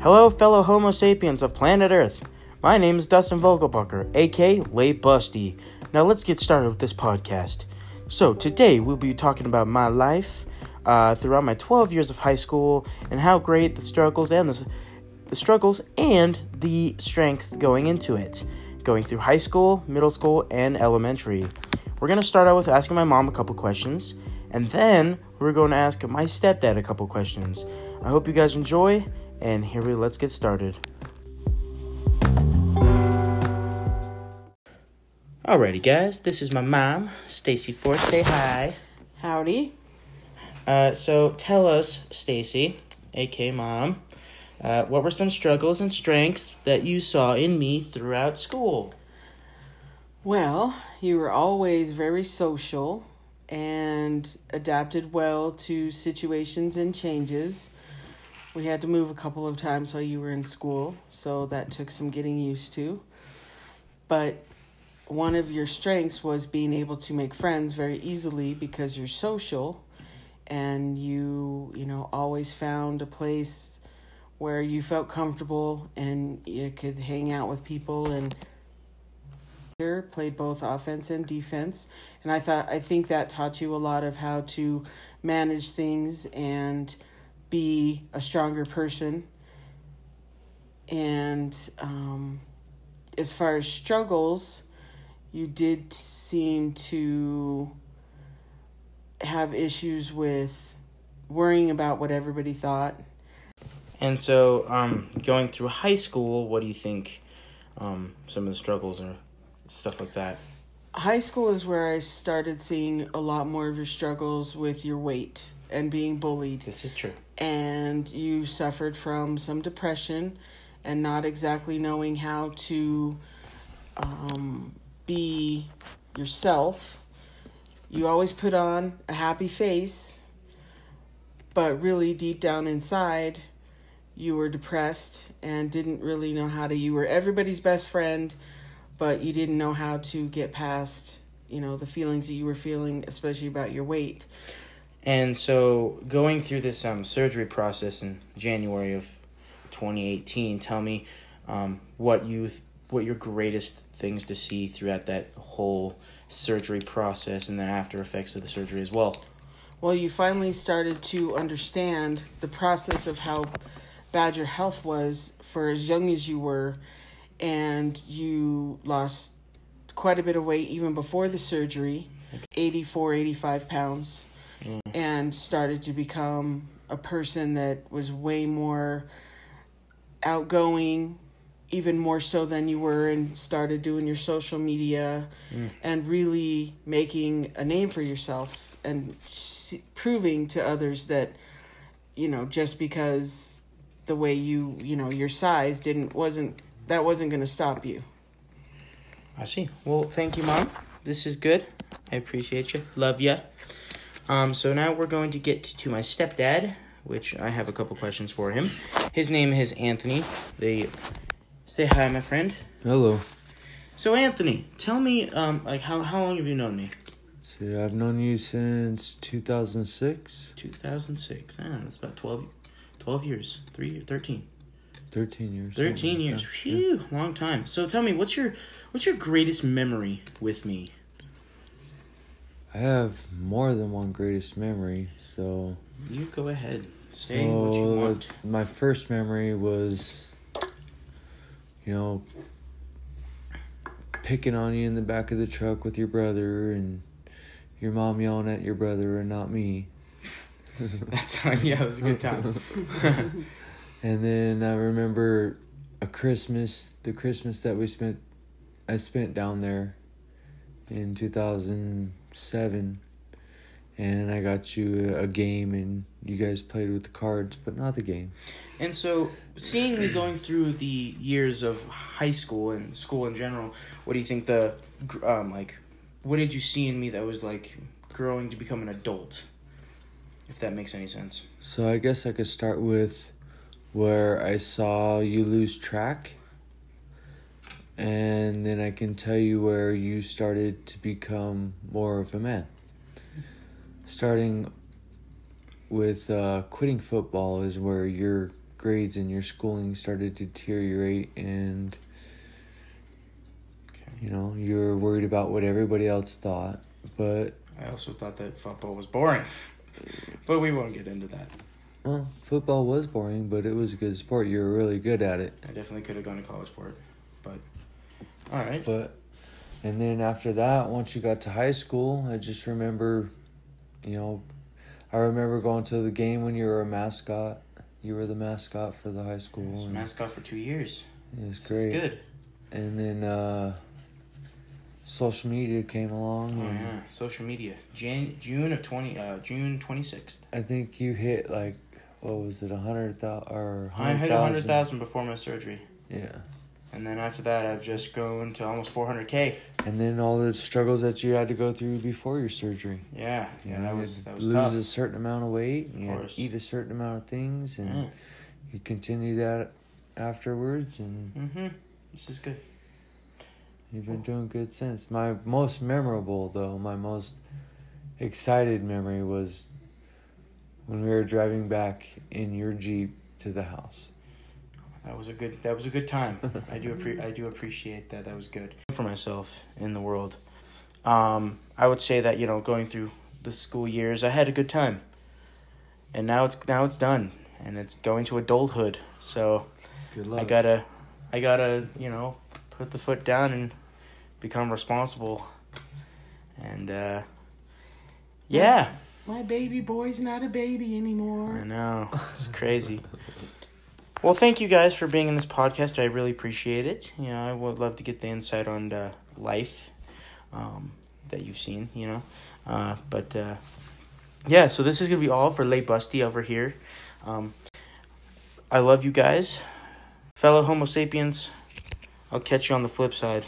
Hello, fellow Homo sapiens of planet Earth. My name is Dustin Vogelbucker, aka Late Busty. Now let's get started with this podcast. So today we'll be talking about my life uh, throughout my 12 years of high school and how great the struggles and the, the struggles and the strength going into it, going through high school, middle school, and elementary. We're gonna start out with asking my mom a couple questions, and then we're going to ask my stepdad a couple questions. I hope you guys enjoy, and here we let's get started. Alrighty, guys, this is my mom, Stacy Force. Say hi. Howdy. Uh, so tell us, Stacy, aka mom, uh, what were some struggles and strengths that you saw in me throughout school? Well, you were always very social and adapted well to situations and changes. We had to move a couple of times while you were in school, so that took some getting used to. But one of your strengths was being able to make friends very easily because you're social and you, you know, always found a place where you felt comfortable and you could hang out with people and played both offense and defense and i thought i think that taught you a lot of how to manage things and be a stronger person. And um, as far as struggles you did seem to have issues with worrying about what everybody thought. And so, um, going through high school, what do you think um, some of the struggles or stuff like that? high school is where I started seeing a lot more of your struggles with your weight and being bullied. This is true. And you suffered from some depression and not exactly knowing how to um, be yourself. You always put on a happy face, but really deep down inside, you were depressed and didn't really know how to. You were everybody's best friend but you didn't know how to get past you know the feelings that you were feeling especially about your weight And so, going through this um, surgery process in January of 2018, tell me um, what you th- what your greatest things to see throughout that whole surgery process and the after effects of the surgery as well. well you finally started to understand the process of how bad your health was for as young as you were and you lost quite a bit of weight even before the surgery 84 85 pounds Mm. and started to become a person that was way more outgoing even more so than you were and started doing your social media Mm. and really making a name for yourself and proving to others that you know just because the way you you know your size didn't wasn't that wasn't going to stop you I see. Well, thank you, mom. This is good. I appreciate you. Love ya. Um, so now we're going to get to my stepdad, which I have a couple questions for him. His name is Anthony. They say hi, my friend. Hello. So Anthony, tell me, um, like how how long have you known me? So I've known you since 2006, Two thousand six. Ah, that's about 12, 12 years. Three, 13. 13 years. 13 years. that. Phew, long time. So tell me, what's your what's your greatest memory with me? I have more than one greatest memory. So, You go ahead. Say what you uh, want. my first memory was, you know, picking on you in the back of the truck with your brother and your mom yelling at your brother and not me. That's right, yeah, it was a good time. And then I remember a Christmas, the Christmas that we spent, I spent down there in 2007. And I got you a game, and you guys played with the cards, but not the game. And so, seeing me going through the years of high school and school in general, what do you think the um like? What did you see in me that was like growing to become an adult? If that makes any sense. So I guess I could start with where I saw you lose track. And then I can tell you where you started to become more of a man. Starting with uh, quitting football is where your grades and your schooling started to deteriorate and Okay. you know you were worried about what everybody else thought but I also thought that football was boring, but we won't get into that. well football was boring but it was a good sport you were really good at it I definitely could have gone to college for it, but all right. but and then after that once you got to high school i just remember you know i remember going to the game when you were a mascot you were the mascot for the high school I was mascot for two years. it was This great is good. and then uh social media came along Oh yeah, social media. Jan- June of twenty. Uh, June twenty sixth. i think you hit like what was it a hundred thousand or I hit a 100,000 thousand before my surgery, yeah and then after that, I've just grown to almost four hundred k. and then all the struggles that you had to go through before your surgery Yeah, You yeah, know, that you was that was lose tough. a certain amount of weight and you had to eat a certain amount of things and Yeah. you continue that afterwards and Mm-hmm. This is good. you've been doing good since my most memorable though my most excited memory was when we were driving back in your jeep to the house That was a good. That was a good time. I do. Appre- I do appreciate that. That was good for myself in the world. Um, I would say that you know, going through the school years, I had a good time, and now it's now it's done, and it's going to adulthood. So good I gotta, I gotta, you know, put the foot down and become responsible, and uh, yeah, My baby boy's not a baby anymore. I know it's crazy. Well, thank you guys for being in this podcast. I really appreciate it. You know, I would love to get the insight on uh, life um, that you've seen. You know, uh, but uh, yeah. So this is gonna be all for Late Busty over here. Um, I love you guys, fellow Homo sapiens. I'll catch you on the flip side.